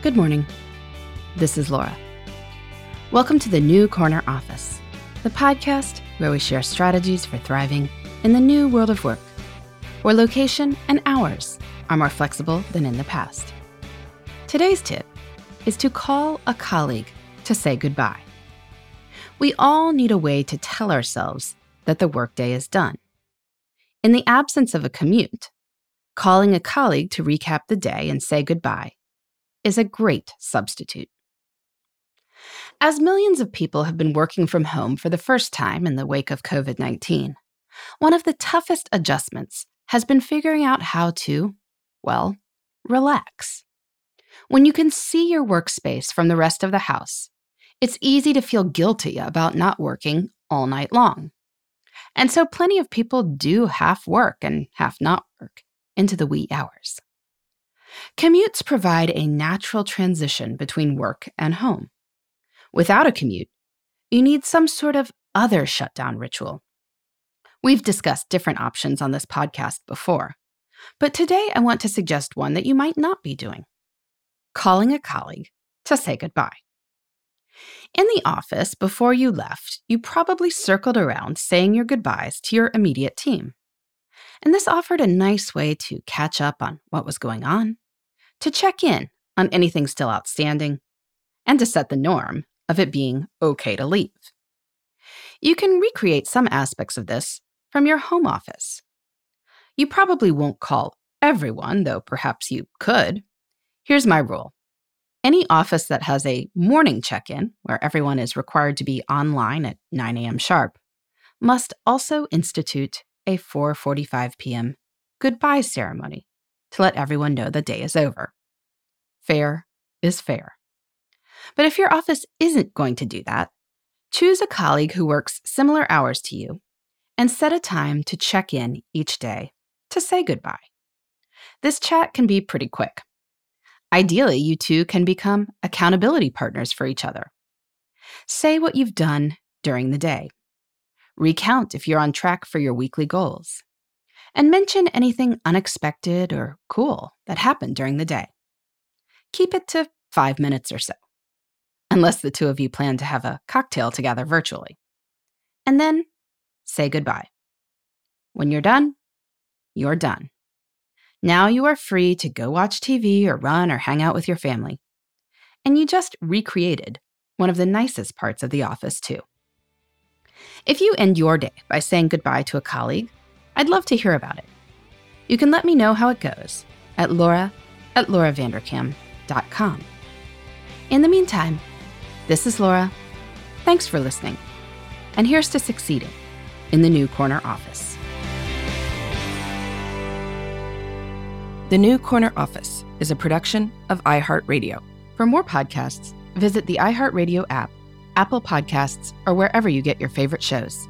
Good morning. This is Laura. Welcome to the New Corner Office, the podcast where we share strategies for thriving in the new world of work, where location and hours are more flexible than in the past. Today's tip is to call a colleague to say goodbye. We all need a way to tell ourselves that the workday is done. In the absence of a commute, calling a colleague to recap the day and say goodbye is a great substitute. As millions of people have been working from home for the first time in the wake of COVID 19, one of the toughest adjustments has been figuring out how to, well, relax. When you can see your workspace from the rest of the house, it's easy to feel guilty about not working all night long. And so plenty of people do half work and half not work into the wee hours. Commutes provide a natural transition between work and home. Without a commute, you need some sort of other shutdown ritual. We've discussed different options on this podcast before, but today I want to suggest one that you might not be doing calling a colleague to say goodbye. In the office, before you left, you probably circled around saying your goodbyes to your immediate team. And this offered a nice way to catch up on what was going on, to check in on anything still outstanding, and to set the norm of it being okay to leave. You can recreate some aspects of this from your home office. You probably won't call everyone, though perhaps you could. Here's my rule any office that has a morning check in, where everyone is required to be online at 9 a.m. sharp, must also institute a 4:45 p.m. goodbye ceremony to let everyone know the day is over. Fair is fair. But if your office isn't going to do that, choose a colleague who works similar hours to you and set a time to check in each day to say goodbye. This chat can be pretty quick. Ideally, you two can become accountability partners for each other. Say what you've done during the day. Recount if you're on track for your weekly goals. And mention anything unexpected or cool that happened during the day. Keep it to five minutes or so, unless the two of you plan to have a cocktail together virtually. And then say goodbye. When you're done, you're done. Now you are free to go watch TV or run or hang out with your family. And you just recreated one of the nicest parts of the office, too. If you end your day by saying goodbye to a colleague, I'd love to hear about it. You can let me know how it goes at laura at lauravanderkam.com. In the meantime, this is Laura. Thanks for listening. And here's to succeeding in the new corner office. The New Corner Office is a production of iHeartRadio. For more podcasts, visit the iHeartRadio app, Apple Podcasts, or wherever you get your favorite shows.